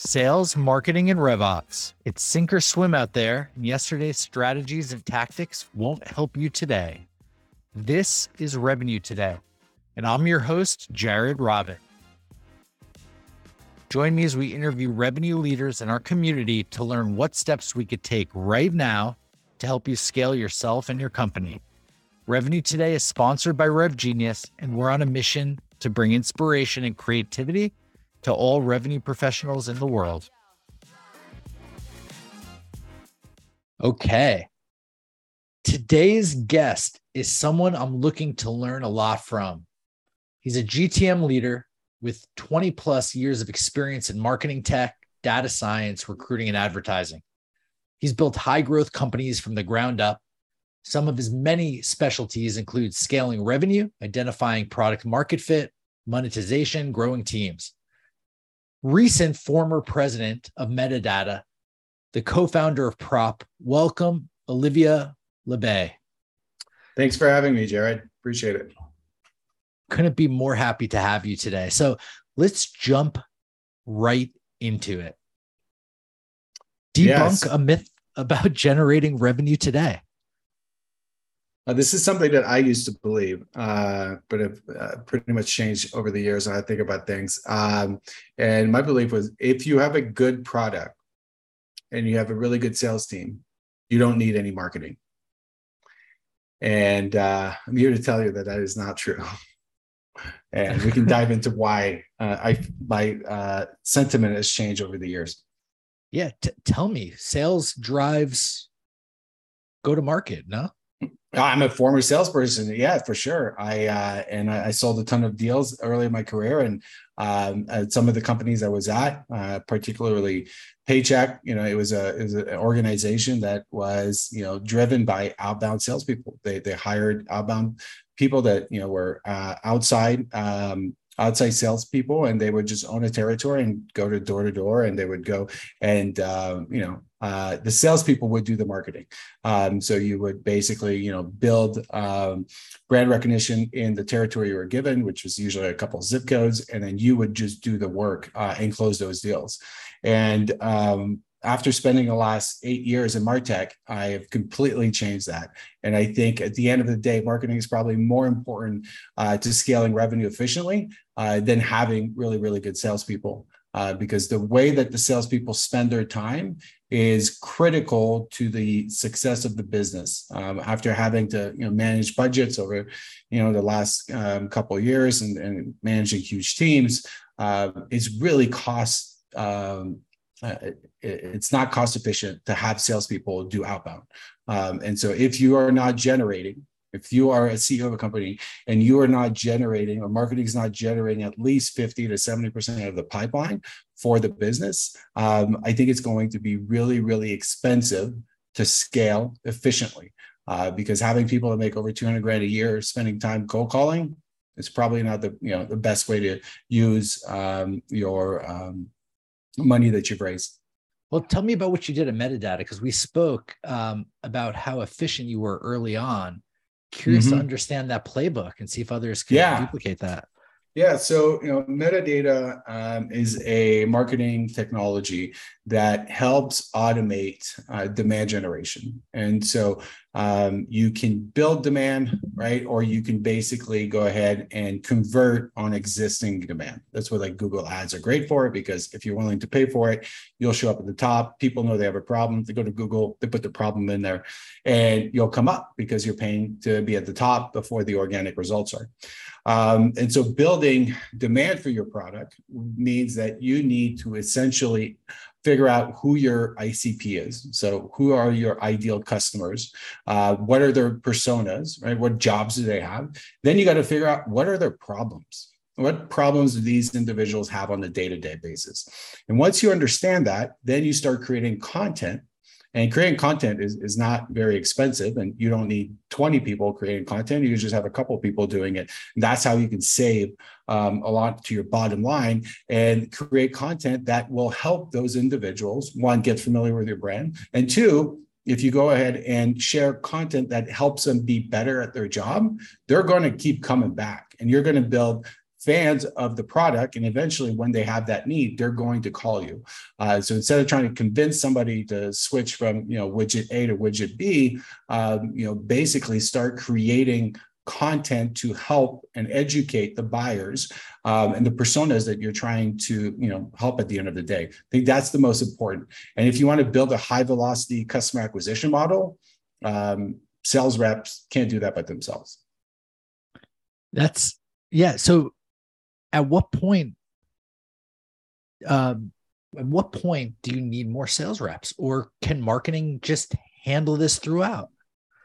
Sales, marketing, and RevOps. It's sink or swim out there, and yesterday's strategies and tactics won't help you today. This is Revenue Today, and I'm your host, Jared Robin. Join me as we interview revenue leaders in our community to learn what steps we could take right now to help you scale yourself and your company. Revenue Today is sponsored by RevGenius, and we're on a mission to bring inspiration and creativity to all revenue professionals in the world. Okay. Today's guest is someone I'm looking to learn a lot from. He's a GTM leader with 20 plus years of experience in marketing tech, data science, recruiting, and advertising. He's built high growth companies from the ground up. Some of his many specialties include scaling revenue, identifying product market fit, monetization, growing teams recent former president of Metadata, the co founder of Prop. Welcome, Olivia Lebay. Thanks for having me, Jared. Appreciate it. Couldn't be more happy to have you today. So let's jump right into it. Debunk yes. a myth about generating revenue today. Uh, this is something that I used to believe, uh, but have uh, pretty much changed over the years. I think about things. Um, and my belief was if you have a good product and you have a really good sales team, you don't need any marketing. And uh, I'm here to tell you that that is not true. and we can dive into why uh, I my uh, sentiment has changed over the years. Yeah, t- tell me, sales drives go to market, no? I'm a former salesperson. Yeah, for sure. I uh, and I, I, sold a ton of deals early in my career, and um, at some of the companies I was at, uh, particularly Paychex. You know, it was a it was an organization that was you know driven by outbound salespeople. They they hired outbound people that you know were uh, outside um, outside salespeople, and they would just own a territory and go to door to door, and they would go and uh, you know uh, the salespeople would do the marketing. Um, so you would basically, you know, build um, brand recognition in the territory you were given, which was usually a couple zip codes, and then you would just do the work uh, and close those deals. And um, after spending the last eight years in Martech, I have completely changed that. And I think at the end of the day, marketing is probably more important uh, to scaling revenue efficiently uh, than having really, really good salespeople. Uh, because the way that the salespeople spend their time is critical to the success of the business. Um, after having to you know manage budgets over you know the last um, couple years and, and, managing huge teams, uh, it's really cost. Um, uh, it, it's not cost efficient to have salespeople do outbound, um, and so if you are not generating if you are a CEO of a company and you are not generating or marketing is not generating at least 50 to 70% of the pipeline for the business, um, I think it's going to be really, really expensive to scale efficiently. Uh, because having people that make over 200 grand a year spending time cold calling is probably not the you know the best way to use um, your um, money that you've raised. Well, tell me about what you did at Metadata because we spoke um, about how efficient you were early on curious mm-hmm. to understand that playbook and see if others can yeah. duplicate that. Yeah, so you know, metadata um, is a marketing technology that helps automate uh, demand generation, and so um, you can build demand, right? Or you can basically go ahead and convert on existing demand. That's what like Google ads are great for because if you're willing to pay for it, you'll show up at the top. People know they have a problem. They go to Google, they put the problem in there, and you'll come up because you're paying to be at the top before the organic results are. Um, and so building demand for your product means that you need to essentially figure out who your ICP is. So, who are your ideal customers? Uh, what are their personas, right? What jobs do they have? Then you got to figure out what are their problems. What problems do these individuals have on a day to day basis? And once you understand that, then you start creating content and creating content is, is not very expensive, and you don't need 20 people creating content. You just have a couple people doing it. And that's how you can save um, a lot to your bottom line and create content that will help those individuals, one, get familiar with your brand, and two, if you go ahead and share content that helps them be better at their job, they're going to keep coming back and you're going to build fans of the product and eventually when they have that need they're going to call you. Uh, so instead of trying to convince somebody to switch from you know widget a to widget b um, you know basically start creating content to help and educate the buyers um, and the personas that you're trying to you know help at the end of the day. I think that's the most important. And if you want to build a high velocity customer acquisition model um, sales reps can't do that by themselves. That's yeah so at what point um at what point do you need more sales reps? Or can marketing just handle this throughout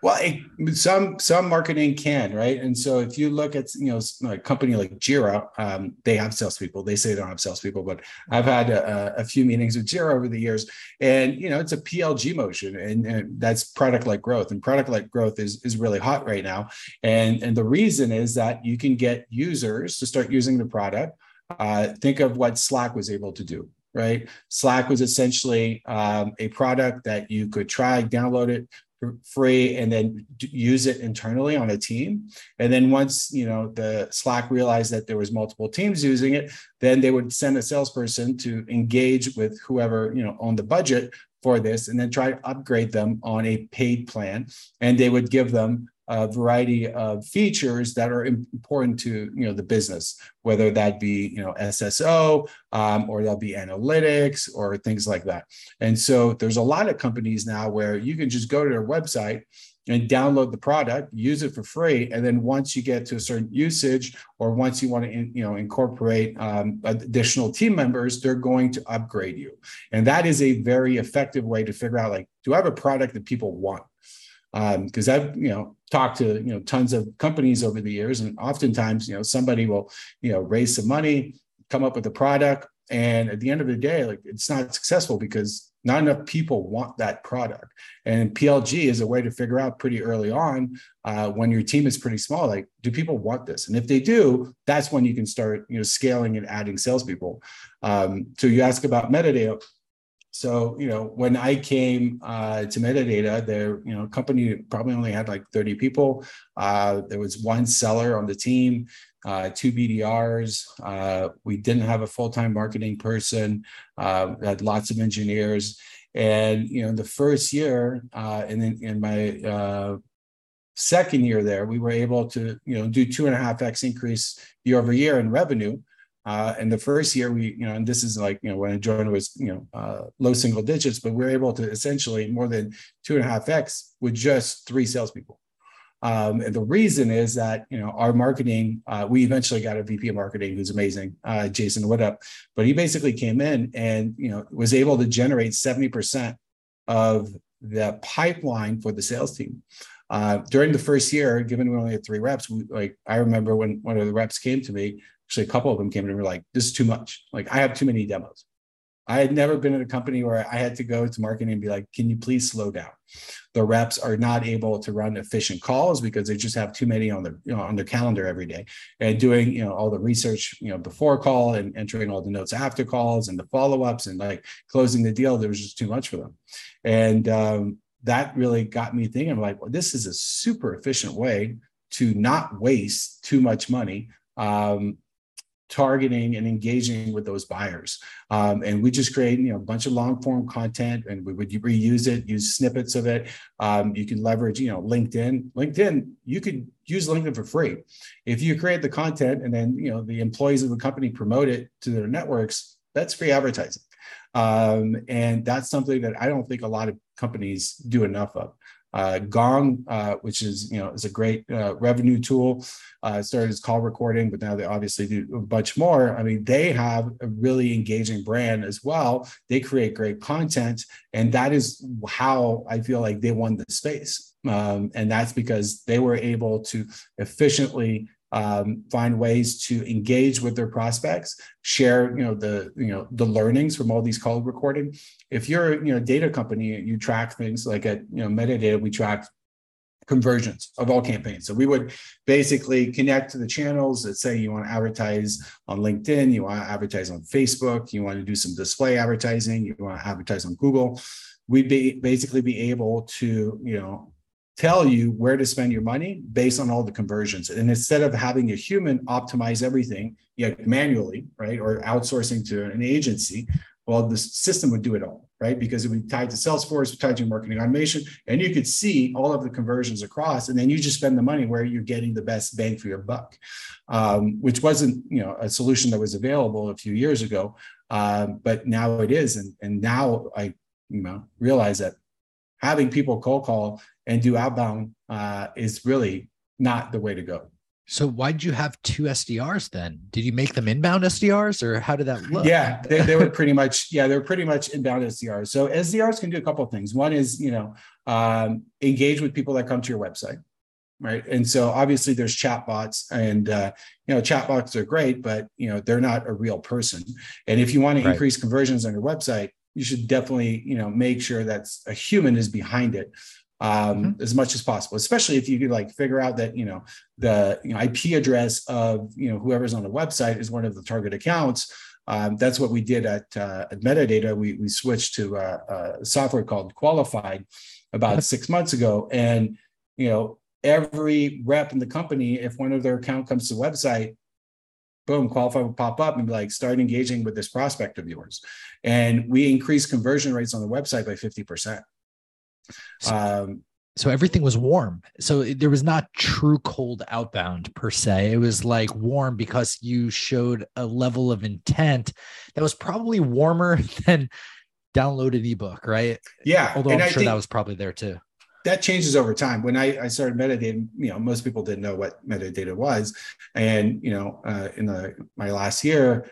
well, it, some some marketing can, right? And so if you look at you know a company like Jira, um, they have salespeople. They say they don't have salespeople, but I've had a, a, few meetings with Jira over the years, and you know it's a PLG motion, and, and that's product led growth, and product led growth is is really hot right now, and and the reason is that you can get users to start using the product. Uh, think of what Slack was able to do right? Slack was essentially um, a product that you could try, download it, free and then use it internally on a team. And then once you know the slack realized that there was multiple teams using it then they would send a salesperson to engage with whoever you know on the budget for this and then try to upgrade them on a paid plan. And they would give them a variety of features that are important to you know the business whether that be you know sso um, or there'll be analytics or things like that. And so there's a lot of companies now where you can just go to their website and download the product use it for free and then once you get to a certain usage or once you want to in, you know incorporate um, additional team members they're going to upgrade you. And that is a very effective way to figure out like do i have a product that people want? Because um, I've you know talked to you know tons of companies over the years, and oftentimes you know somebody will you know raise some money, come up with a product, and at the end of the day, like it's not successful because not enough people want that product. And PLG is a way to figure out pretty early on uh, when your team is pretty small, like do people want this? And if they do, that's when you can start you know scaling and adding salespeople. Um, so you ask about metadata so, you know, when I came uh, to metadata, their, you know, company probably only had like 30 people. Uh, there was one seller on the team, uh, two BDRs. Uh, we didn't have a full-time marketing person. Uh, had lots of engineers. And, you know, the first year, uh, and then in my second year there, we were able to, you know, do two and a half X increase year over year in revenue. Uh, and the first year we, you know, and this is like, you know, when I joined was, you know, uh, low single digits, but we are able to essentially more than two and a half X with just three salespeople. Um, and the reason is that, you know, our marketing, uh, we eventually got a VP of marketing who's amazing, uh, Jason Widup, but he basically came in and, you know, was able to generate 70% of the pipeline for the sales team. Uh, during the first year, given we only had three reps, we, like I remember when one of the reps came to me actually a couple of them came to me and were like, this is too much. Like I have too many demos. I had never been at a company where I had to go to marketing and be like, can you please slow down? The reps are not able to run efficient calls because they just have too many on their, you know, on their calendar every day. And doing, you know, all the research, you know, before call and entering all the notes after calls and the follow-ups and like closing the deal, there was just too much for them. And um, that really got me thinking, like, well, this is a super efficient way to not waste too much money um, targeting and engaging with those buyers. Um, and we just create, you know, a bunch of long form content and we would reuse it, use snippets of it. Um, you can leverage, you know, LinkedIn. LinkedIn, you could use LinkedIn for free. If you create the content and then, you know, the employees of the company promote it to their networks, that's free advertising. Um, and that's something that I don't think a lot of companies do enough of. Uh, Gong, uh, which is you know is a great uh, revenue tool, uh, started as call recording, but now they obviously do a bunch more. I mean, they have a really engaging brand as well. They create great content, and that is how I feel like they won the space. Um, and that's because they were able to efficiently um, find ways to engage with their prospects, share, you know, the you know the learnings from all these call recording. If you're you know a data company, you track things like at you know metadata, we track conversions of all campaigns. So we would basically connect to the channels that say you want to advertise on LinkedIn, you want to advertise on Facebook, you want to do some display advertising, you want to advertise on Google. We'd be basically be able to, you know, tell you where to spend your money based on all the conversions. And instead of having a human optimize everything manually, right, or outsourcing to an agency, well, the system would do it all, right? Because it would be tied to Salesforce, tied to marketing automation, and you could see all of the conversions across, and then you just spend the money where you're getting the best bang for your buck, um, which wasn't, you know, a solution that was available a few years ago, um, but now it is, and and now I, you know, realize that having people cold call and do outbound uh, is really not the way to go. So why did you have two SDRs then? Did you make them inbound SDRs or how did that look? Yeah, they, they were pretty much, yeah, they were pretty much inbound SDRs. So SDRs can do a couple of things. One is, you know, um, engage with people that come to your website, right? And so obviously there's chatbots and, uh, you know, chatbots are great, but, you know, they're not a real person. And if you want to right. increase conversions on your website, you should definitely, you know, make sure that a human is behind it um, mm-hmm. as much as possible, especially if you could like figure out that, you know, the you know, IP address of, you know, whoever's on the website is one of the target accounts. Um, that's what we did at, uh, at Metadata. We, we switched to a, a software called Qualified about six months ago. And, you know, every rep in the company, if one of their account comes to the website, boom, qualified will pop up and be like, start engaging with this prospect of yours. And we increased conversion rates on the website by 50%. So, um, so everything was warm. So there was not true cold outbound per se. It was like warm because you showed a level of intent that was probably warmer than download an ebook, right? Yeah. Although I'm I sure that was probably there too. That changes over time. When I, I started metadata, you know, most people didn't know what metadata was. And, you know, uh, in the, my last year,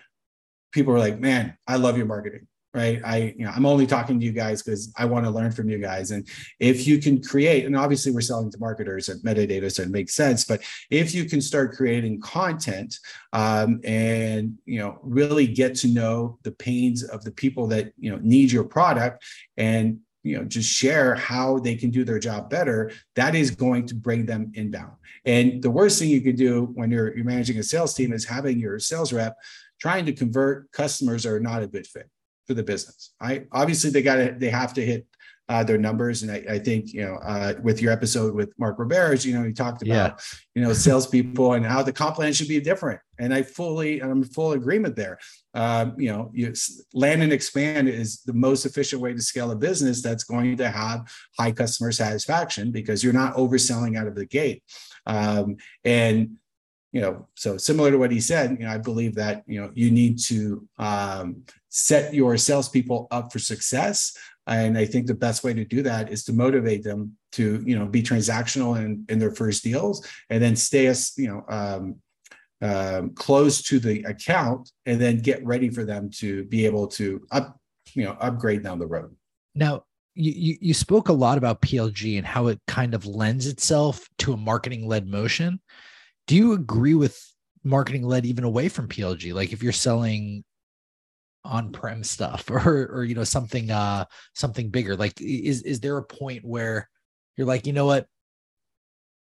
people were like, man, I love your marketing right? I you know i'm only talking to you guys because i want to learn from you guys. And if you can create and obviously we're selling to marketers at metadata so it makes sense but if you can start creating content um, and you know really get to know the pains of the people that you know need your product and you know just share how they can do their job better that is going to bring them inbound. And the worst thing you can do when you're, you're managing a sales team is having your sales rep trying to convert customers are not a good fit for the business. I obviously they got to they have to hit uh, their numbers, and I, I think you know uh, with your episode with Mark Roberge, you know he talked about yeah. you know salespeople and how the comp plan should be different, and I fully I'm full agreement there. Um, you know, you land and expand is the most efficient way to scale a business that's going to have high customer satisfaction because you're not overselling out of the gate. Um, and you know, so similar to what he said, you know, I believe that you know you need to um, set your salespeople up for success. And I think the best way to do that is to motivate them to, you know, be transactional in, in their first deals and then stay as, you know, um, um, close to the account and then get ready for them to be able to up, you know, upgrade down the road. Now, you, you spoke a lot about PLG and how it kind of lends itself to a marketing led motion. Do you agree with marketing led even away from PLG? Like if you're selling on-prem stuff or or you know something uh something bigger like is is there a point where you're like you know what?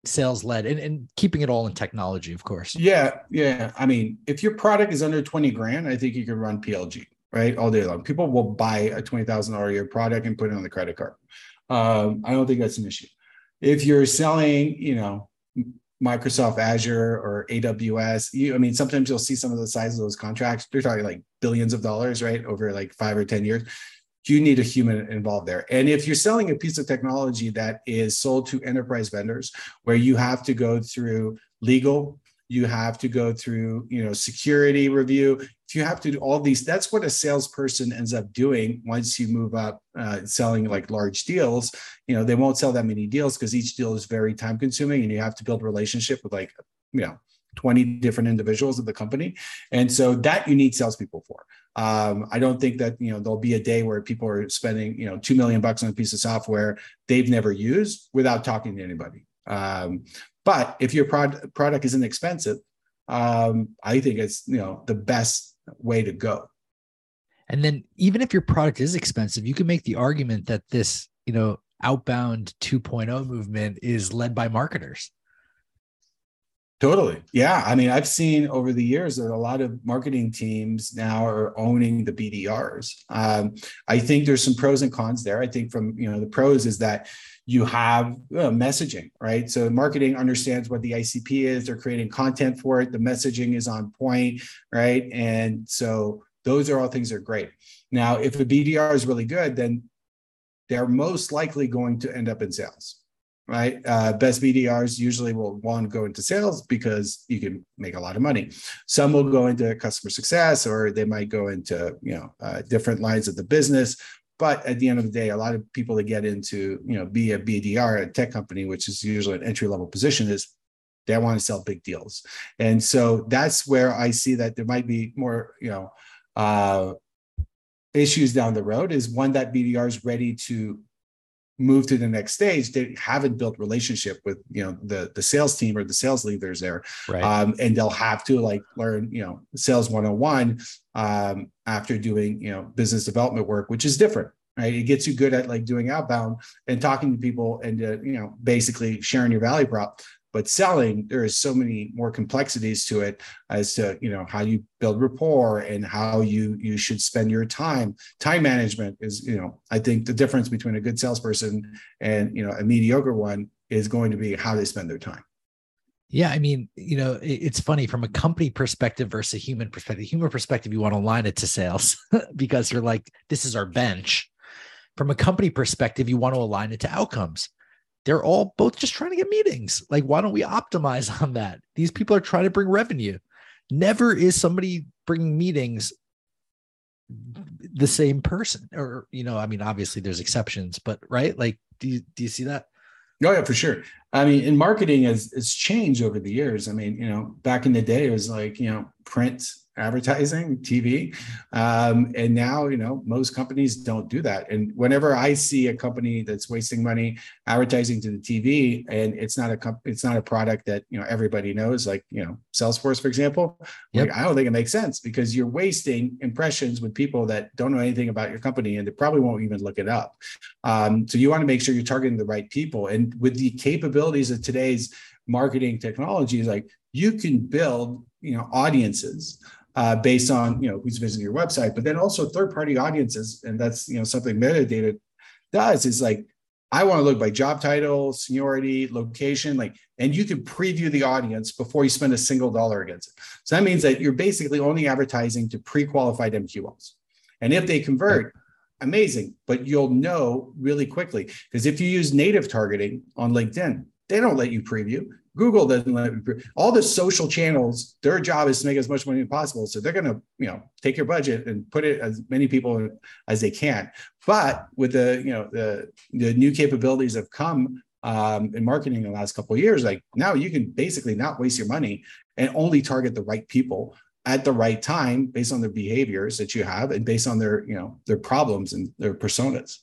Sales led and, and keeping it all in technology of course. Yeah yeah. I mean if your product is under 20 grand i think you can run plg right all day long. People will buy a $20000 a year product and put it on the credit card. Um, i don't think that's an issue. If you're selling you know Microsoft Azure or AWS. You, I mean, sometimes you'll see some of the size of those contracts. They're talking like billions of dollars, right, over like five or ten years. You need a human involved there. And if you're selling a piece of technology that is sold to enterprise vendors, where you have to go through legal, you have to go through you know security review. If you have to do all these that's what a salesperson ends up doing once you move up uh, selling like large deals. You know they won't sell that many deals because each deal is very time consuming and you have to build a relationship with like you know 20 different individuals of the company. And so that you need salespeople for. Um, i don't think that you know there'll be a day where people are spending you know 2 million bucks on a piece of software they've never used without talking to anybody. Um, but if your product product is inexpensive, um, I think it's you know the best way to go. And then even if your product is expensive, you can make the argument that this you know outbound 2.0 movement is led by marketers. Totally. Yeah. I mean, I've seen over the years that a lot of marketing teams now are owning the BDRs. Um, I think there's some pros and cons there. I think from, you know, the pros is that you have uh, messaging, right? So marketing understands what the ICP is. They're creating content for it. The messaging is on point, right? And so those are all things that are great. Now, if a BDR is really good, then they're most likely going to end up in sales right? Uh, best BDRs usually will want to go into sales because you can make a lot of money. Some will go into customer success, or they might go into you know uh, different lines of the business. But at the end of the day, a lot of people that get into you know be a BDR at a tech company, which is usually an entry level position, is they want to sell big deals, and so that's where I see that there might be more you know. Uh, issues down the road is one that BDR is ready to move to the next stage they haven't built relationship with you know the the sales team or the sales leaders there. Right. um, and they'll have to like learn you know sales 101 um, after doing you know business development work which is different right? It gets you good at like doing outbound and talking to people and uh, you know basically sharing your value prop but selling there is so many more complexities to it as to you know how you build rapport and how you you should spend your time time management is you know i think the difference between a good salesperson and you know a mediocre one is going to be how they spend their time yeah, I mean, you know, it's funny from a company perspective versus a human perspective. Human perspective, you want to align it to sales because you're like, this is our bench. From a company perspective, you want to align it to outcomes they're all both just trying to get meetings. Like, why don't we optimize on that? These people are trying to bring revenue. Never is somebody bringing meetings the same person, or you know, I mean, obviously there's exceptions, but right? Like, do you do you see that? Oh yeah, for sure. I mean, in marketing has has changed over the years. I mean, you know, back in the day, it was like you know, print advertising, TV. Um, and now, you know, most companies don't do that. And whenever I see a company that's wasting money advertising to the TV, and it's not a comp- it's not a product that you know everybody knows, like you know, Salesforce, for example, yep. like, I don't think it makes sense because you're wasting impressions with people that don't know anything about your company and they probably won't even look it up. Um, so you want to make sure you're targeting the right people. And with the capabilities of today's marketing technology, is like you can build you know audiences uh, based on you know who's visiting your website, but then also third party audiences, and that's you know something metadata does is like I want to look by job title, seniority, location, like, and you can preview the audience before you spend a single dollar against it. So that means that you're basically only advertising to pre-qualified MQLs, and if they convert. Amazing, but you'll know really quickly because if you use native targeting on LinkedIn, they don't let you preview. Google doesn't let all the social channels. Their job is to make as much money as possible, so they're going to you know take your budget and put it as many people as they can. But with the you know the the new capabilities have come um, in marketing in the last couple of years, like now you can basically not waste your money and only target the right people at the right time based on their behaviors that you have and based on their you know their problems and their personas.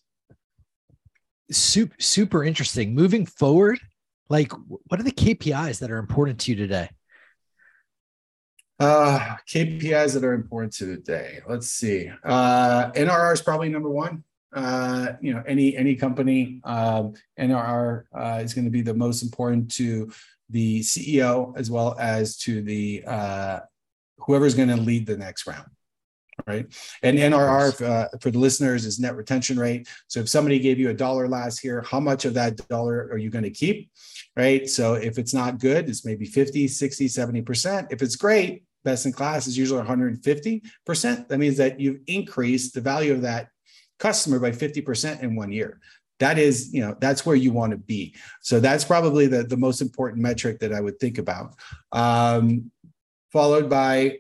Super super interesting. Moving forward like, what are the KPIs that are important to you today? Uh, KPIs that are important to today. Let's see. Uh, NRR is probably number one. Uh, you know, any any company, um, NRR uh, is going to be the most important to the CEO as well as to the uh, whoever's going to lead the next round right? And NRR uh, for the listeners is net retention rate. So if somebody gave you a dollar last year, how much of that dollar are you going to keep, right? So if it's not good, it's maybe 50, 60, 70%. If it's great, best in class is usually 150%. That means that you've increased the value of that customer by 50% in one year that is you know that's where you want to be so that's probably the, the most important metric that i would think about um, followed by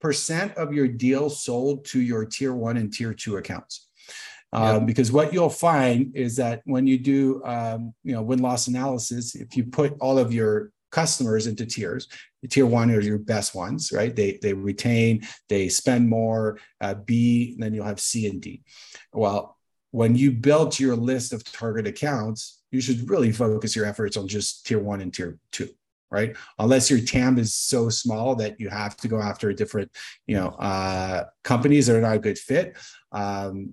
percent of your deals sold to your tier one and tier two accounts. Um, yep. Because what you'll find is that when you do, um, you know, win loss analysis, if you put all of your customers into tiers, tier one are your best ones, right? They they retain, they spend more. Uh, B, then you'll have C and D. Well, when you build your list of target accounts, you should really focus your efforts on just tier one and tier two right? Unless your TAM is so small that you have to go after a different, you know, uh, companies that are not a good fit. Um,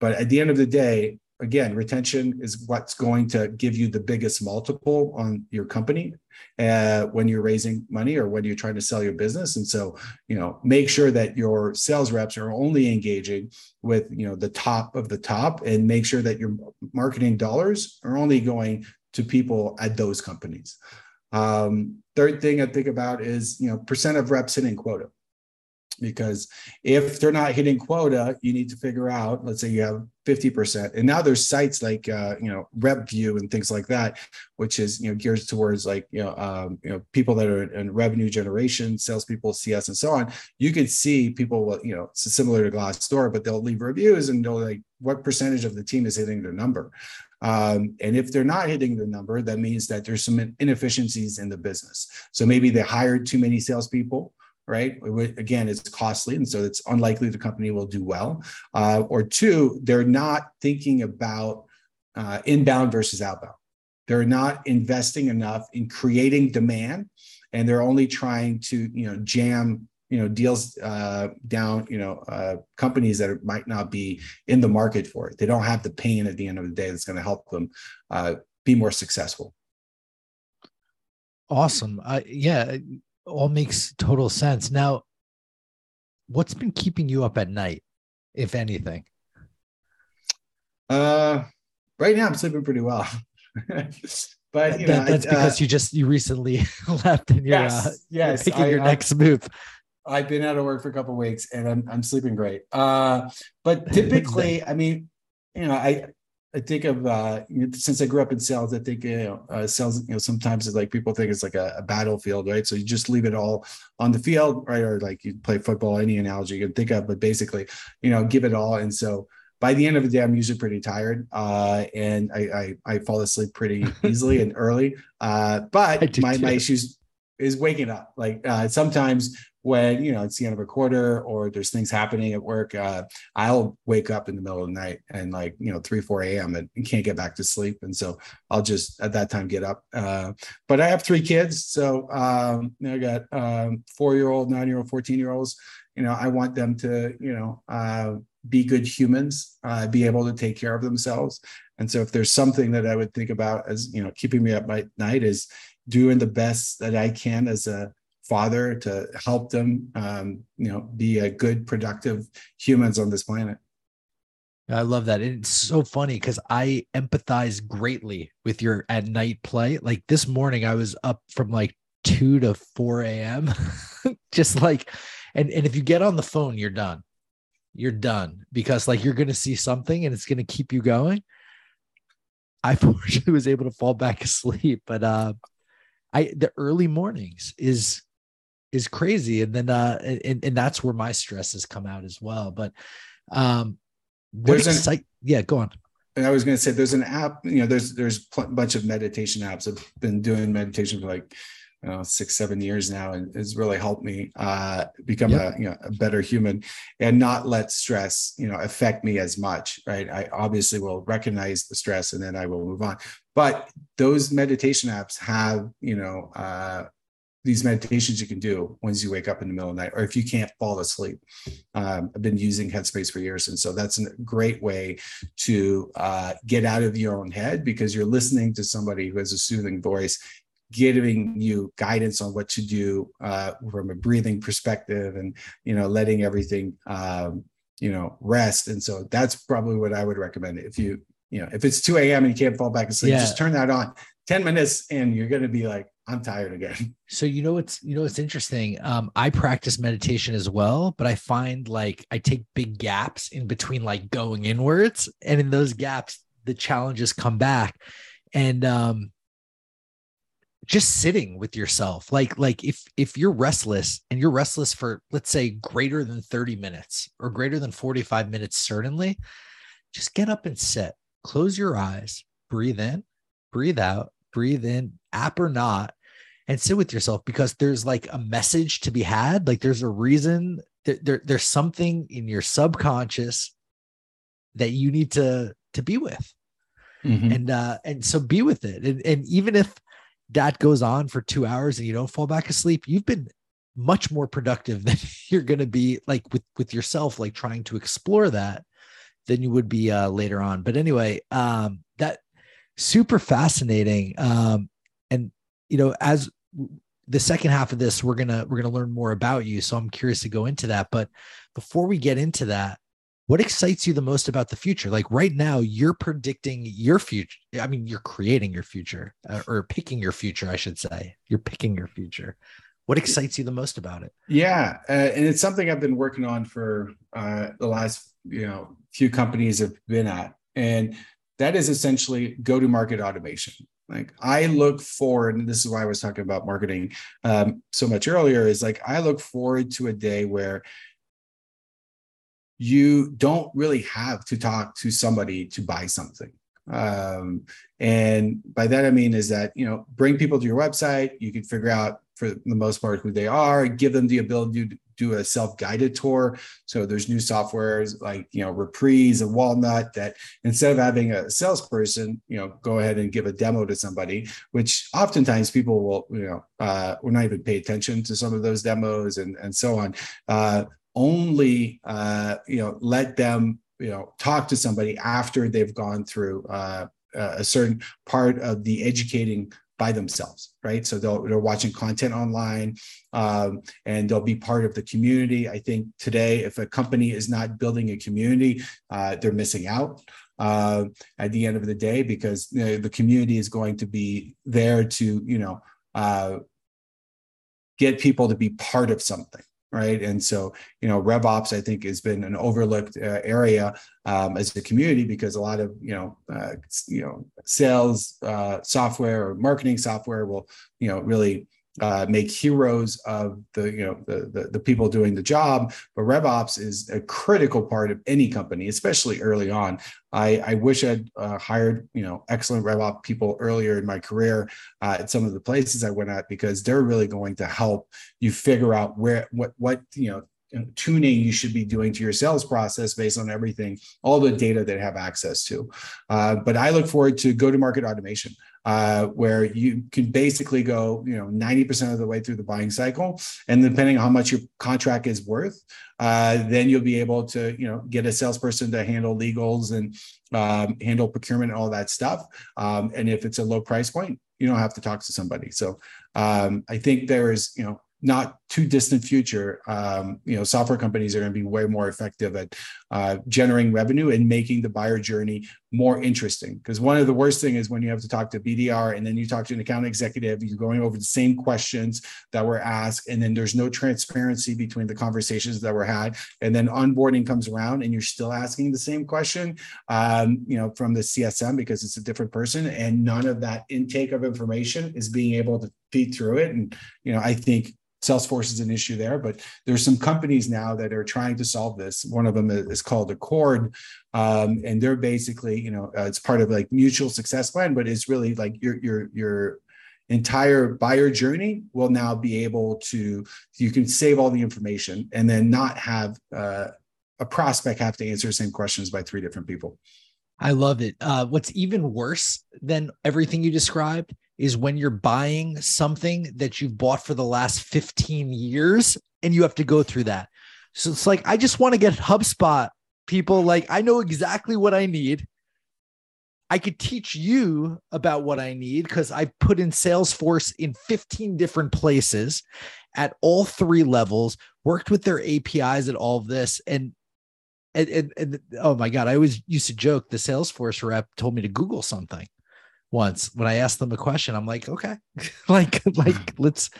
but at the end of the day, again, retention is what's going to give you the biggest multiple on your company uh, when you're raising money or when you're trying to sell your business. And so, you know, make sure that your sales reps are only engaging with, you know, the top of the top and make sure that your marketing dollars are only going to people at those companies. Um, third thing I think about is, you know, percent of reps hitting quota because if they're not hitting quota you need to figure out let's say you have 50% and now there's sites like uh, you know RepVue and things like that which is you know geared towards like you know um, you know people that are in revenue generation salespeople cs and so on. You could see people you know similar to glassdoor but they'll leave reviews and they'll like what percentage of the team is hitting their number? Um, and if they're not hitting the number, that means that there's some inefficiencies in the business. So maybe they hired too many salespeople, right? Again, it's costly, and so it's unlikely the company will do well. Uh, or two, they're not thinking about uh, inbound versus outbound. They're not investing enough in creating demand, and they're only trying to, you know, jam, you know, deals uh, down, you know, uh, companies that might not be in the market for it. They don't have the pain at the end of the day that's going to help them uh, be more successful. Awesome. yeah, all makes total sense. Now, what's been keeping you up at night, if anything? Uh, right now I'm sleeping pretty well. but you that, know, that's I, because uh, you just you recently left and you're, yes, uh, yes, you're picking I, your I, next move. I've been out of work for a couple weeks and I'm I'm sleeping great. Uh, but typically, I mean, you know, I I think of uh, since I grew up in sales, I think you know, uh, sales. You know, sometimes it's like people think it's like a, a, battlefield, right? So you just leave it all on the field, right? Or like you play football, any analogy you can think of, but basically, you know, give it all. And so by the end of the day, I'm usually pretty tired, uh, and I, I, I fall asleep pretty easily and early. Uh, but my my issues is waking up. Like uh, sometimes when you know it's the end of a quarter or there's things happening at work uh, i'll wake up in the middle of the night and like you know 3 4 a.m and can't get back to sleep. And so i'll just at that time get up uh, but i have three kids. So um, i got um, four year old nine year old 14 year olds you know i want them to you know uh, be good humans uh, be able to take care of themselves. And so if there's something that i would think about as you know keeping me up at night is doing the best that i can as a father to help them um, you know be a good productive humans on this planet. I love that. It's so funny because i empathize greatly with your at night play. Like this morning i was up from like 2 to 4 a.m just like and and if you get on the phone you're done. You're done because like you're gonna see something and it's gonna keep you going. I fortunately was able to fall back asleep but uh I the early mornings is is crazy. And then uh and, and that's where my stress has come out as well. But um there's an site yeah go on. And i was going to say there's an app you know there's there's a bunch of meditation apps. I've been doing meditation for like you know, six seven years now and has really helped me uh, become yep. a you know a better human and not let stress you know affect me as much right? I obviously will recognize the stress and then i will move on. But those meditation apps have you know uh, these meditations you can do once you wake up in the middle of the night, or if you can't fall asleep. Um, I've been using Headspace for years. And so that's a great way to uh, get out of your own head because you're listening to somebody who has a soothing voice giving you guidance on what to do uh, from a breathing perspective and you know letting everything um, you know rest and so that's probably what i would recommend if you you know if it's 2 a.m and you can't fall back asleep yeah. just turn that on 10 minutes and you're going to be like I'm tired again. So you know it's you know it's interesting. Um, I practice meditation as well, but I find like I take big gaps in between like going inwards, and in those gaps, the challenges come back, and um, just sitting with yourself, like like if if you're restless and you're restless for let's say greater than 30 minutes or greater than 45 minutes, certainly, just get up and sit, close your eyes, breathe in, breathe out, breathe in, app or not, and sit with yourself because there's like a message to be had. Like there's a reason that there, there's something in your subconscious that you need to to be with. Mm-hmm. And uh and so be with it. And and even if that goes on for two hours and you don't fall back asleep, you've been much more productive than you're going to be like with with yourself like trying to explore that than you would be uh, later on. But anyway, um, super fascinating. Um, and you know, as the second half of this, we're gonna we're gonna learn more about you. So I'm curious to go into that. But before we get into that, what excites you the most about the future like right now you're predicting your future i mean you're creating your future uh, or picking your future i should say you're picking your future what excites you the most about it yeah uh, and it's something i've been working on for uh, the last you know few companies have been at and that is essentially go to market automation like i look forward and this is why i was talking about marketing um, so much earlier is like i look forward to a day where you don't really have to talk to somebody to buy something. Um, and by that I mean is that you know bring people to your website. You can figure out for the most part who they are. Give them the ability to do a self-guided tour. So there's new softwares like you know Reprise and Walnut that instead of having a salesperson, you know, go ahead and give a demo to somebody, which oftentimes people will you know uh, will not even pay attention to some of those demos and and so on. Uh, only uh, you know let them you know talk to somebody after they've gone through uh, a certain part of the educating by themselves right? So they'll, they're watching content online um, and they'll be part of the community. I think today if a company is not building a community uh, they're missing out uh, at the end of the day because you know, the community is going to be there to you know uh, get people to be part of something right? And so, you know, RevOps I think has been an overlooked uh, area um, as a community because a lot of you know, uh, you know, sales uh, software or marketing software will you know really uh, make heroes of the you know the, the, the people doing the job. But RevOps is a critical part of any company, especially early on. I, I wish I'd uh, hired you know excellent RevOps people earlier in my career uh, at some of the places I went at because they're really going to help you figure out where what what you know tuning you should be doing to your sales process based on everything, all the data they have access to. Uh, but I look forward to go to market automation uh, where you can basically go, you know, 90% of the way through the buying cycle. And depending on how much your contract is worth, uh, then you'll be able to, you know, get a salesperson to handle legals and um, handle procurement and all that stuff. Um, and if it's a low price point, you don't have to talk to somebody. So um, I think there's, you know, not too distant future, um, you know, software companies are going to be way more effective at uh, generating revenue and making the buyer journey more interesting. Because one of the worst thing is when you have to talk to BDR and then you talk to an account executive, you're going over the same questions that were asked, and then there's no transparency between the conversations that were had, and then onboarding comes around and you're still asking the same question, um, you know, from the CSM because it's a different person, and none of that intake of information is being able to feed through it. And you know, I think Salesforce is an issue there, but there's some companies now that are trying to solve this. One of them is called Accord, um, and they're basically, you know, uh, it's part of like mutual success plan, but it's really like your your your entire buyer journey will now be able to you can save all the information and then not have uh, a prospect have to answer the same questions by three different people. I love it. Uh, what's even worse than everything you described is when you're buying something that you've bought for the last 15 years and you have to go through that. So it's like, I just want to get HubSpot people. Like, I know exactly what I need. I could teach you about what I need because I put in Salesforce in 15 different places at all three levels, worked with their APIs at all of this. And and, and, and, oh my god, I always used to joke. The Salesforce rep told me to Google something once when I asked them a question. I'm like, okay, like like let's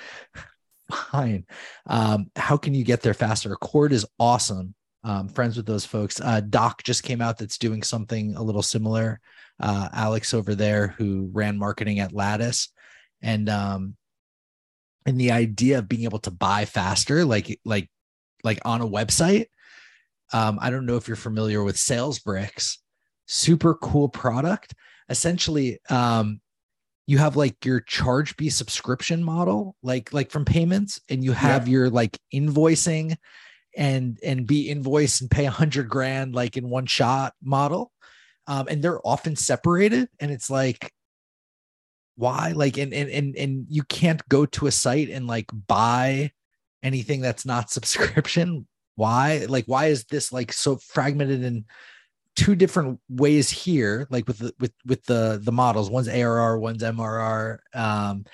fine. Um, how can you get there faster? Accord is awesome. Um, friends with those folks. Uh, Doc just came out that's doing something a little similar. Uh, Alex over there who ran marketing at Lattice, and um, and the idea of being able to buy faster, like like like on a website um, I don't know if you're familiar with SalesBricks, super cool product. Essentially, um, you have like your Chargebee subscription model, like like from payments, and you have yeah. your like invoicing and and be invoice and pay a hundred grand like in one shot model. Um, and they're often separated, and it's like why like and and and and you can't go to a site and like buy anything that's not subscription why like why is this like so fragmented and two different ways here, like with the with with the the models. One's ARR, one's MRR. Um,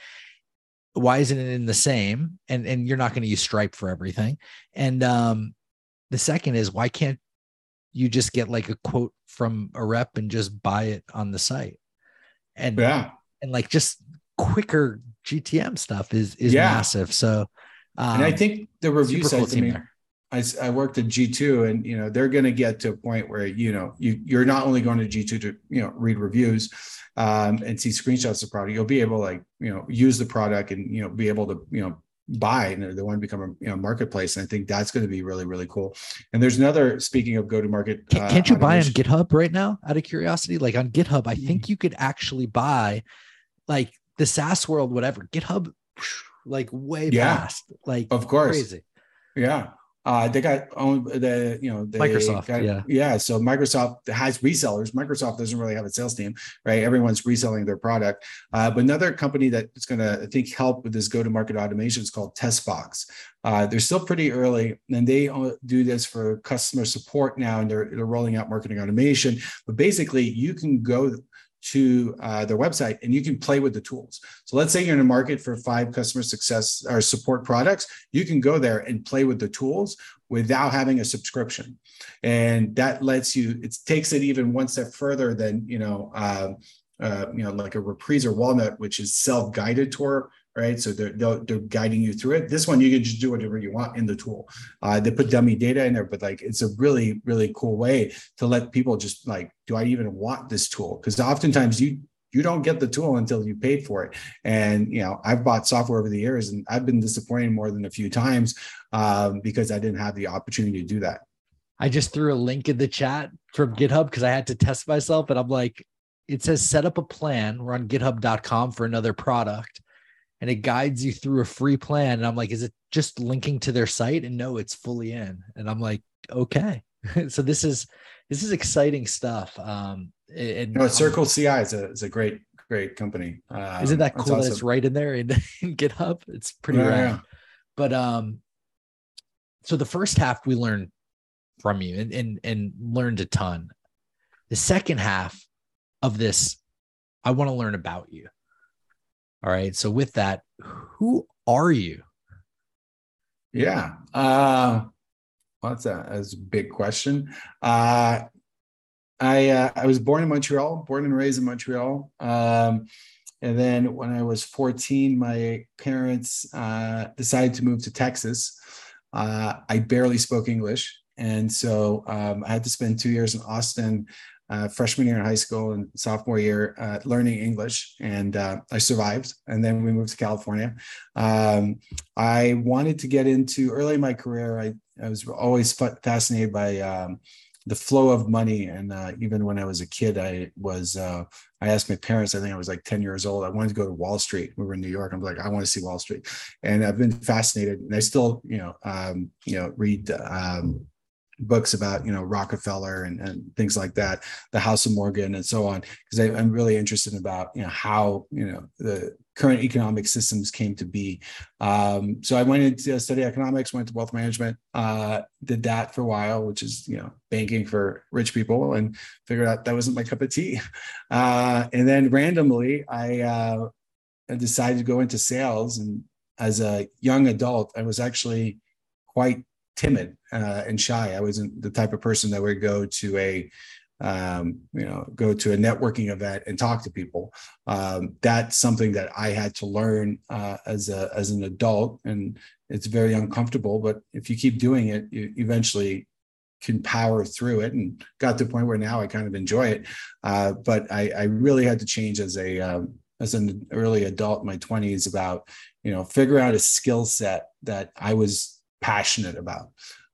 why isn't it in the same? And and you're not going to use Stripe for everything. And um, the second is why can't you just get like a quote from a rep and just buy it on the site? And yeah, and like just quicker GTM stuff is is yeah. massive. So um, and I um, think the review sites, cool I mean, I, I worked at G2 and, you know, they're going to get to a point where, you know, you, you're not only going to G2 to, you know, read reviews um, and see screenshots of product, you'll be able to like, you know, use the product and, you know, be able to, you know, buy and they want to become a you know, marketplace. And I think that's going to be really, really cool. And there's another, speaking of go to market. Can't, uh, can't you buy on GitHub right now out of curiosity? Like on GitHub, I think mm-hmm. you could actually buy like the SaaS world, whatever, GitHub, like way yeah, past, like of course. Crazy. Yeah. Uh, they got owned the you know Microsoft. Got, yeah, yeah. So Microsoft has resellers. Microsoft doesn't really have a sales team, right? Everyone's reselling their product. Uh, but another company that is going to I think help with this go-to-market automation is called Testbox. Uh, they're still pretty early, and they do this for customer support now, and they're, they're rolling out marketing automation. But basically, you can go to uh, their website and you can play with the tools. So let's say you're in a market for five customer success or support products, you can go there and play with the tools without having a subscription. And that lets you, it takes it even one step further than, you know, uh, uh, you know, like a Reprise or Walnut, which is self-guided tour right? So they're, they're, they're, guiding you through it. This one, you can just do whatever you want in the tool. Uh, they put dummy data in there, but like it's a really, really cool way to let people just like, do I even want this tool? Because oftentimes you you don't get the tool until you paid for it. And you know, I've bought software over the years, and I've been disappointed more than a few times um, because I didn't have the opportunity to do that. I just threw a link in the chat from GitHub because I had to test myself, and I'm like, it says set up a plan. We're on GitHub.com for another product and it guides you through a free plan. And I'm like, is it just linking to their site? And no, it's fully in. And I'm like, okay. so this is this is exciting stuff. Um, and no, Circle CI is a is a great great company. Um, isn't that cool awesome. it's right in there in, in GitHub? It's pretty yeah, rad. Yeah. But um, so the first half we learned from you and, and and learned a ton. The second half of this, I want to learn about you. All right. So with that, who are you? Yeah. Uh, what's that? That's a big question. Uh, I uh, I was born in Montreal, born and raised in Montreal. Um, and then when I was 14, my parents uh, decided to move to Texas. Uh, I barely spoke English. And so um, I had to spend two years in Austin uh, freshman year in high school and sophomore year uh, learning English, and uh, I survived. And then we moved to California. Um, I wanted to get into early in my career. I, I was always fascinated by um, the flow of money, and uh, even when I was a kid, I was. Uh, I asked my parents. I think I was like ten years old. I wanted to go to Wall Street. We were in New York. I'm like, I want to see Wall Street, and I've been fascinated. And I still, you know, um, you know, read. Um, books about you know Rockefeller and, and things like that, the House of Morgan and so on, because I'm really interested about you know how you know the current economic systems came to be. Um, so I went into study economics, went to wealth management, uh, did that for a while, which is you know banking for rich people, and figured out that wasn't my cup of tea. Uh, and then randomly, I, uh, I decided to go into sales, and as a young adult, I was actually quite timid uh, and shy. I wasn't the type of person that would go to a um, you know go to a networking event and talk to people. Um, that's something that I had to learn uh, as a as an adult, and it's very uncomfortable. But if you keep doing it, you eventually can power through it and got to the point where now I kind of enjoy it. Uh, but I, I, really had to change as a um, as an early adult in my 20s about you know figure out a skill set that I was passionate about.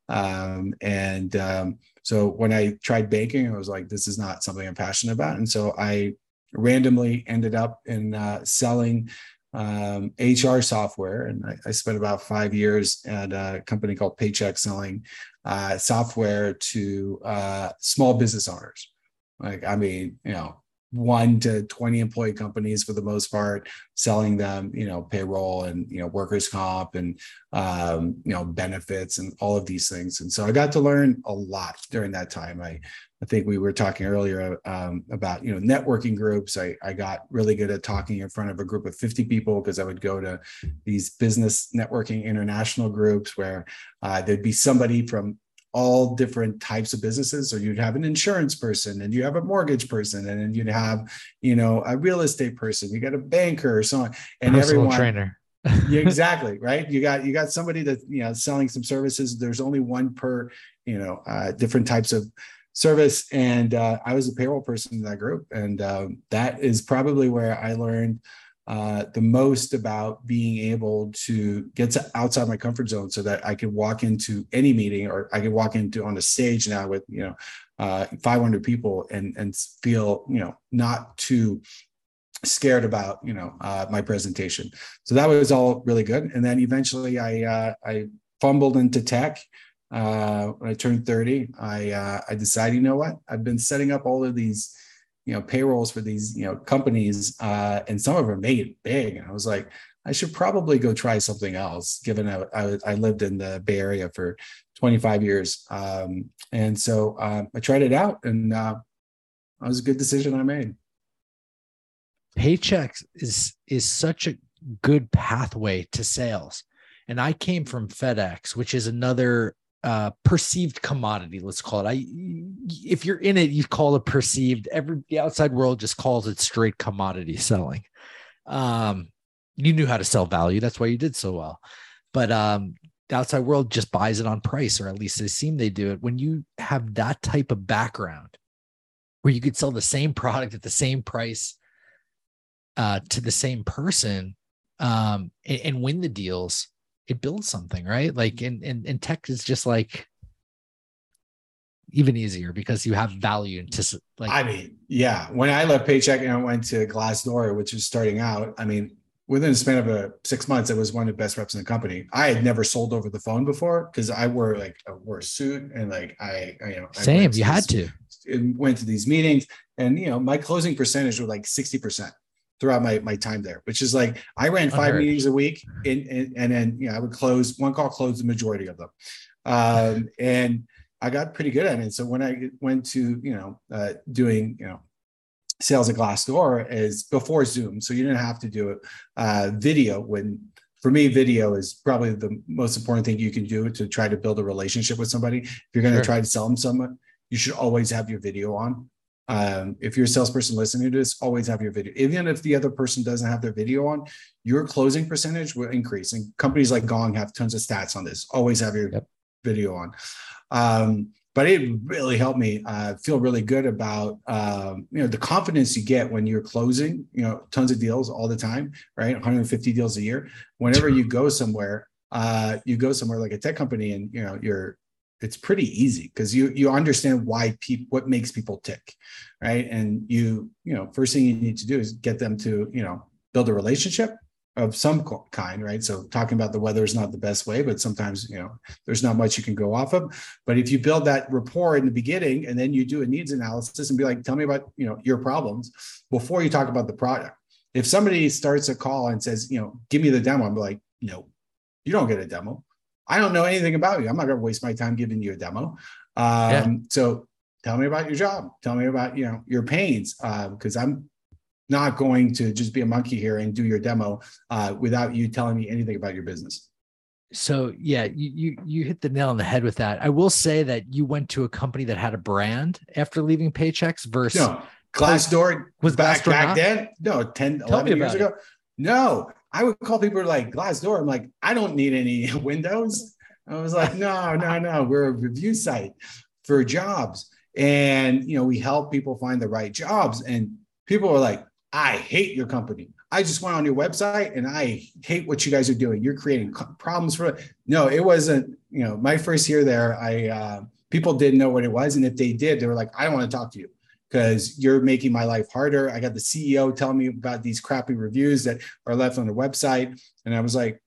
Um, and um, so when I tried banking, I was like, this is not something I'm passionate about. And so I randomly ended up in uh, selling um, HR software. And I, I, spent about five years at a company called Paychex selling uh, software to uh, small business owners. Like, I mean, you know, one to 20 employee companies for the most part, selling them, you know, payroll and, you know, workers' comp and, um, you know, benefits and all of these things. And so I got to learn a lot during that time. I, I think we were talking earlier um, about, you know, networking groups. I, I got really good at talking in front of a group of 50 people because I would go to these business networking international groups where uh, there'd be somebody from all different types of businesses. So you'd have an insurance person and you have a mortgage person and then you'd have, you know, a real estate person, you got a banker or so on. And Personal everyone trainer. yeah, exactly. Right. You got you got somebody that you know selling some services. There's only one per, you know, uh, different types of service. And uh, I was a payroll person in that group. And um, that is probably where I learned uh, the most about being able to get to outside my comfort zone so that I could walk into any meeting or I could walk into on a stage now with, you know, uh, 500 people and, and feel, you know, not too scared about, you know, uh, my presentation. So that was all really good. And then eventually I, uh, I fumbled into tech. Uh, when I turned 30, I, uh, I decided, you know what, I've been setting up all of these, you know payrolls for these you know companies uh, and some of them made it big. And i was like i should probably go try something else given I, I, I lived in the bay area for 25 years. Um, and so uh, i tried it out and uh, it was a good decision i made. Paychex is is such a good pathway to sales. And i came from fedex which is another uh, perceived commodity. Let's call it. I, if you're in it, you call it perceived. Every the outside world just calls it straight commodity selling. Um, you knew how to sell value. That's why you did so well. But um, the outside world just buys it on price, or at least they seem they do it. When you have that type of background, where you could sell the same product at the same price uh, to the same person um, and, and win the deals it builds something, right? Like in in, in tech is just like even easier because you have value to like I mean, yeah. When I left paycheck and I went to Glassdoor, which was starting out, I mean, within the span of a six months, I was one of the best reps in the company. I had never sold over the phone before because I wore like I wore a suit and like I, I you know same. You had to. Went to these meetings and you know my closing percentage was like sixty percent throughout my, my time there, which is like I ran five meetings a week and, and, and then you know I would close one call, close the majority of them. Um, and I got pretty good at it. So when I went to, you know, uh, doing, you know, sales at Glassdoor is before Zoom. So you didn't have to do it uh, video when for me, video is probably the most important thing you can do to try to build a relationship with somebody. If you're going to sure. try to sell them someone, you should always have your video on um, if you're a salesperson listening to this, always have your video. Even if the other person doesn't have their video on, your closing percentage will increase. And companies like Gong have tons of stats on this. Always have your yep. video on. Um, but it really helped me uh, feel really good about um, you know the confidence you get when you're closing you know tons of deals all the time, right? 150 deals a year. Whenever you go somewhere, uh, you go somewhere like a tech company, and you know you're it's pretty easy because you you understand why people what makes people tick right? And you you know first thing you need to do is get them to you know build a relationship of some kind right? So talking about the weather is not the best way but sometimes you know there's not much you can go off of. But if you build that rapport in the beginning and then you do a needs analysis and be like tell me about you know your problems before you talk about the product. If somebody starts a call and says you know give me the demo i'm like no you don't get a demo I don't know anything about you. I'm not going to waste my time giving you a demo. Um, yeah. So tell me about your job. Tell me about you know your pains because uh, I'm not going to just be a monkey here and do your demo uh, without you telling me anything about your business. So yeah, you, you you hit the nail on the head with that. I will say that you went to a company that had a brand after leaving Paychex versus no, Glassdoor was back Glassdoor back not? then. No, 10, Tell 11 years ago. It. No, I would call people like glass door. I'm like, I don't need any windows. I was like, no, no, no. We're a review site for jobs. And you know, we help people find the right jobs. And people are like, I hate your company. I just went on your website and I hate what you guys are doing. You're creating problems for no, it wasn't, you know, my first year there, I uh, people didn't know what it was. And if they did, they were like, I don't want to talk to you because you're making my life harder. I got the CEO telling me about these crappy reviews that are left on the website. And I was like,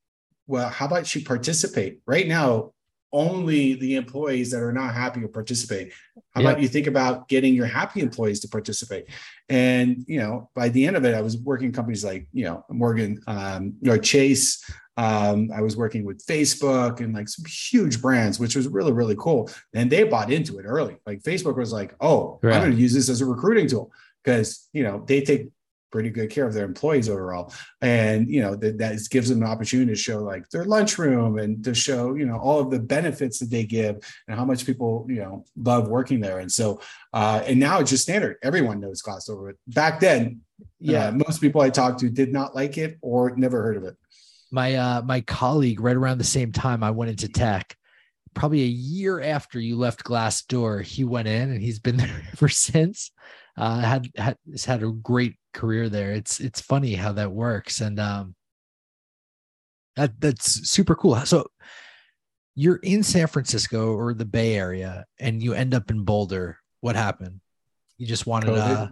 well, how about you participate? Right now, only the employees that are not happy will participate. How about you think about getting your happy employees to participate? And you know, by the end of it, I was working companies like you know Morgan, um, know Chase. Um, I was working with Facebook and like some huge brands, which was really really cool. And they bought into it early. Like Facebook was like, "Oh, right. I'm going to use this as a recruiting tool." Because you know they take pretty good care of their employees overall and you know that, that gives them an opportunity to show like their lunchroom and to show you know all of the benefits that they give and how much people you know love working there and so uh and now it's just standard everyone knows Glassdoor back then yeah uh, most people i talked to did not like it or never heard of it my uh my colleague right around the same time i went into tech probably a year after you left Glassdoor he went in and he's been there ever since uh, had had has had a great career there. It's it's funny how that works, and um, that that's super cool. So you're in San Francisco or the Bay Area, and you end up in Boulder. What happened? You just wanted to. Uh,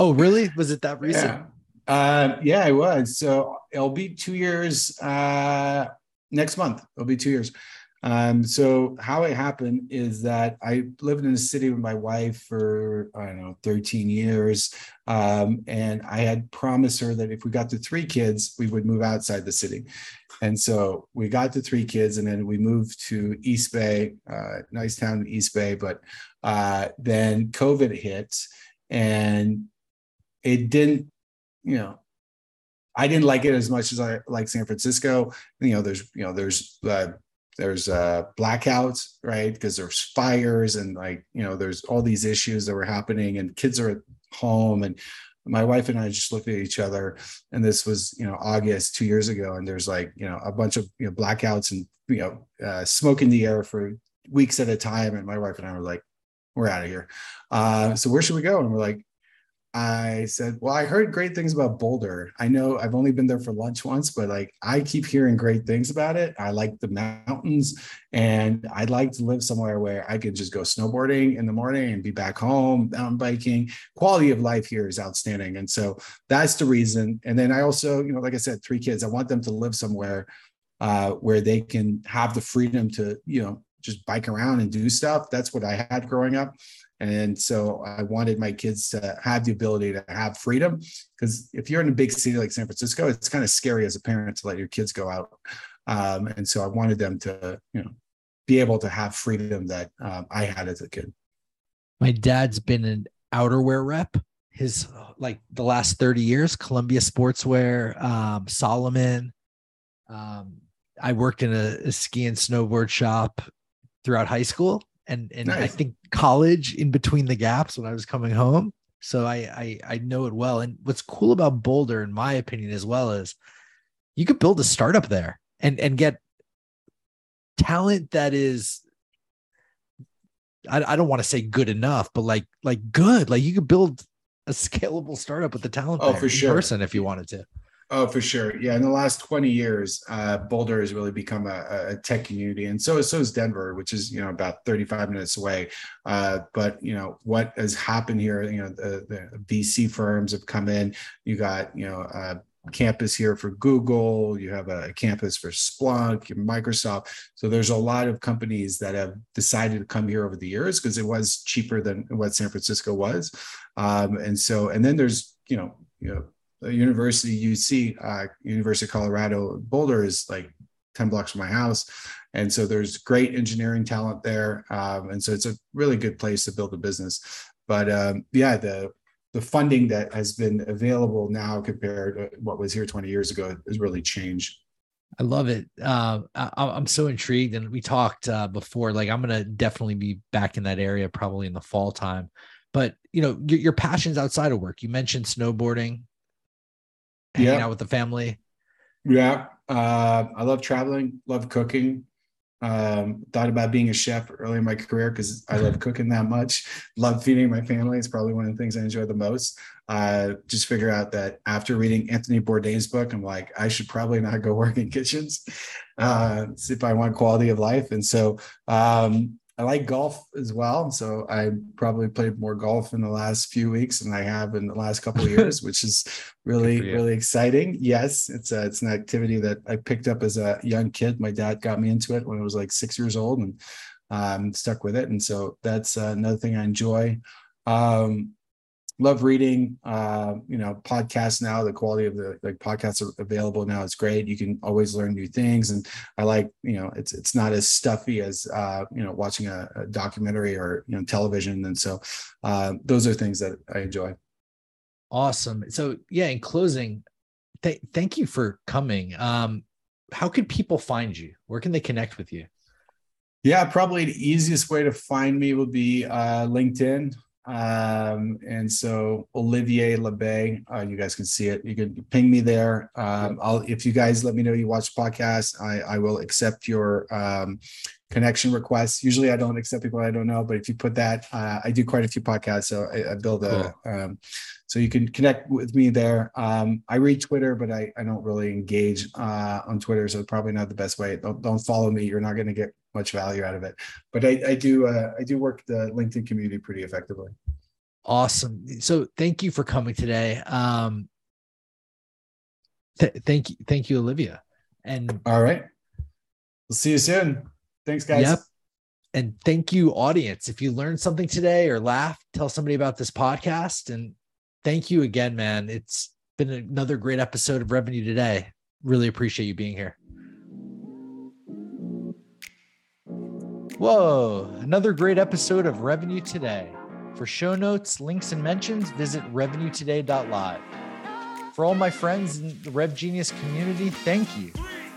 oh, really? Was it that recent? Yeah. Uh, yeah, I was. So it'll be two years uh, next month. It'll be two years. Um, so how it happened is that I lived in the city with my wife for I don't know 13 years, um, and I had promised her that if we got to three kids, we would move outside the city. And so we got to three kids, and then we moved to East Bay, uh, nice town in East Bay. But uh, then COVID hit, and it didn't, you know, I didn't like it as much as I like San Francisco. You know, there's you know there's uh, there's uh, blackouts, right? Because there's fires and like you know there's all these issues that were happening, and kids are at home, and my wife and I just looked at each other, and this was you know August two years ago, and there's like you know a bunch of you know blackouts and you know uh, smoke in the air for weeks at a time, and my wife and I were like, we're out of here. Uh, so where should we go? And we're like, I said, Well, I heard great things about Boulder. I know I've only been there for lunch once, but like I keep hearing great things about it. I like the mountains and I'd like to live somewhere where I could just go snowboarding in the morning and be back home, mountain biking. Quality of life here is outstanding. And so that's the reason. And then I also, you know, like I said, three kids, I want them to live somewhere uh, where they can have the freedom to, you know, just bike around and do stuff. That's what I had growing up. And so I wanted my kids to have the ability to have freedom. Because if you're in a big city like San Francisco, it's kind of scary as a parent to let your kids go out. Um, and so I wanted them to, you know, be able to have freedom that um, I had as a kid. My dad's been an outerwear rep his like the last 30 years, Columbia Sportswear, um, Salomon. Um, I worked in a, a ski and snowboard shop throughout high school and and nice. I think college in between the gaps when I was coming home. So I, I I know it well. And what's cool about Boulder, in my opinion, as well, is you could build a startup there and and get talent that is I, I don't want to say good enough, but like like good. Like you could build a scalable startup with the talent oh, for sure. person if you wanted to. Oh, for sure. Yeah, in the last 20 years, uh, Boulder has really become a, a, tech community, and so so is Denver, which is you know about 35 minutes away. Uh, but you know what has happened here? You know the, the VC firms have come in. You got you know a campus here for Google. You have a campus for Splunk, Microsoft. So there's a lot of companies that have decided to come here over the years because it was cheaper than what San Francisco was, um, and so and then there's you know you know University UC, uh, University of Colorado Boulder is like 10 blocks from my house. And so there's great engineering talent there. Um, and so it's a really good place to build a business. But um, yeah, the the funding that has been available now compared to what was here 20 years ago has really changed. I love it. Uh, I, am so intrigued, and we talked uh, before. Like, I'm gonna definitely be back in that area probably in the fall time. But you know, your, your passions outside of work. You mentioned snowboarding hanging yeah. out with the family? Yeah, uh, I love traveling, love cooking. Um, thought about being a chef early in my career because I love cooking that much. Love feeding my family. It's probably one of the things I enjoy the most. Uh, just figure out that after reading Anthony Bourdain's book, I'm like, I should probably not go work in kitchens uh, if I want quality of life. And so, um, I like golf as well. So I probably played more golf in the last few weeks than I have in the last couple of years, which is really, really exciting. Yes, it's a, it's an activity that I picked up as a young kid. My dad got me into it when I was like six years old and um, stuck with it. And so that's uh, another thing I enjoy. Um, love reading uh you know podcasts now the quality of the like podcasts are available now it's great. You can always learn new things and i like you know it's it's not as stuffy as uh you know watching a, a documentary or you know television and so uh those are things that i enjoy. Awesome. So yeah in closing th- thank you for coming. Um how can people find you? Where can they connect with you? Yeah probably the easiest way to find me would be uh linkedin um, and so Olivier Labbé, uh, you guys can see it. You can ping me there. Um, I'll if you guys let me know you watch podcasts, I, I will accept your um, connection requests. Usually I don't accept people I don't know, but if you put that, uh, I do quite a few podcasts, so I, I build a. Cool. Um, so you can connect with me there. Um, I read Twitter, but I, I don't really engage uh, on Twitter, so probably not the best way. Don't don't follow me. You're not going to get much value out of it. But I, I do uh, I do work the LinkedIn community pretty effectively. Awesome. So thank you for coming today. Um, th- thank you, thank you, Olivia. And all right, we'll see you soon. Thanks, guys. Yep. And thank you, audience. If you learned something today or laughed, tell somebody about this podcast. And thank you again, man. It's been another great episode of Revenue Today. Really appreciate you being here. Whoa, another great episode of Revenue Today. For show notes, links, and mentions, visit revenuetoday.live. For all my friends in the Rev Genius community, thank you.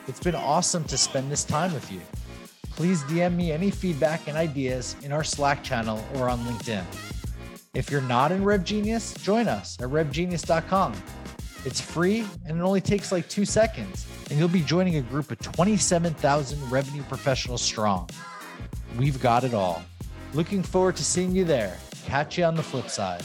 It's been awesome to spend this time with you. Please DM me any feedback and ideas in our Slack channel or on LinkedIn. If you're not in Rev Genius, join us at revgenius.com. It's free and it only takes like two seconds, and you'll be joining a group of 27,000 revenue professionals strong. We've got it all. Looking forward to seeing you there. Catch you on the flip side.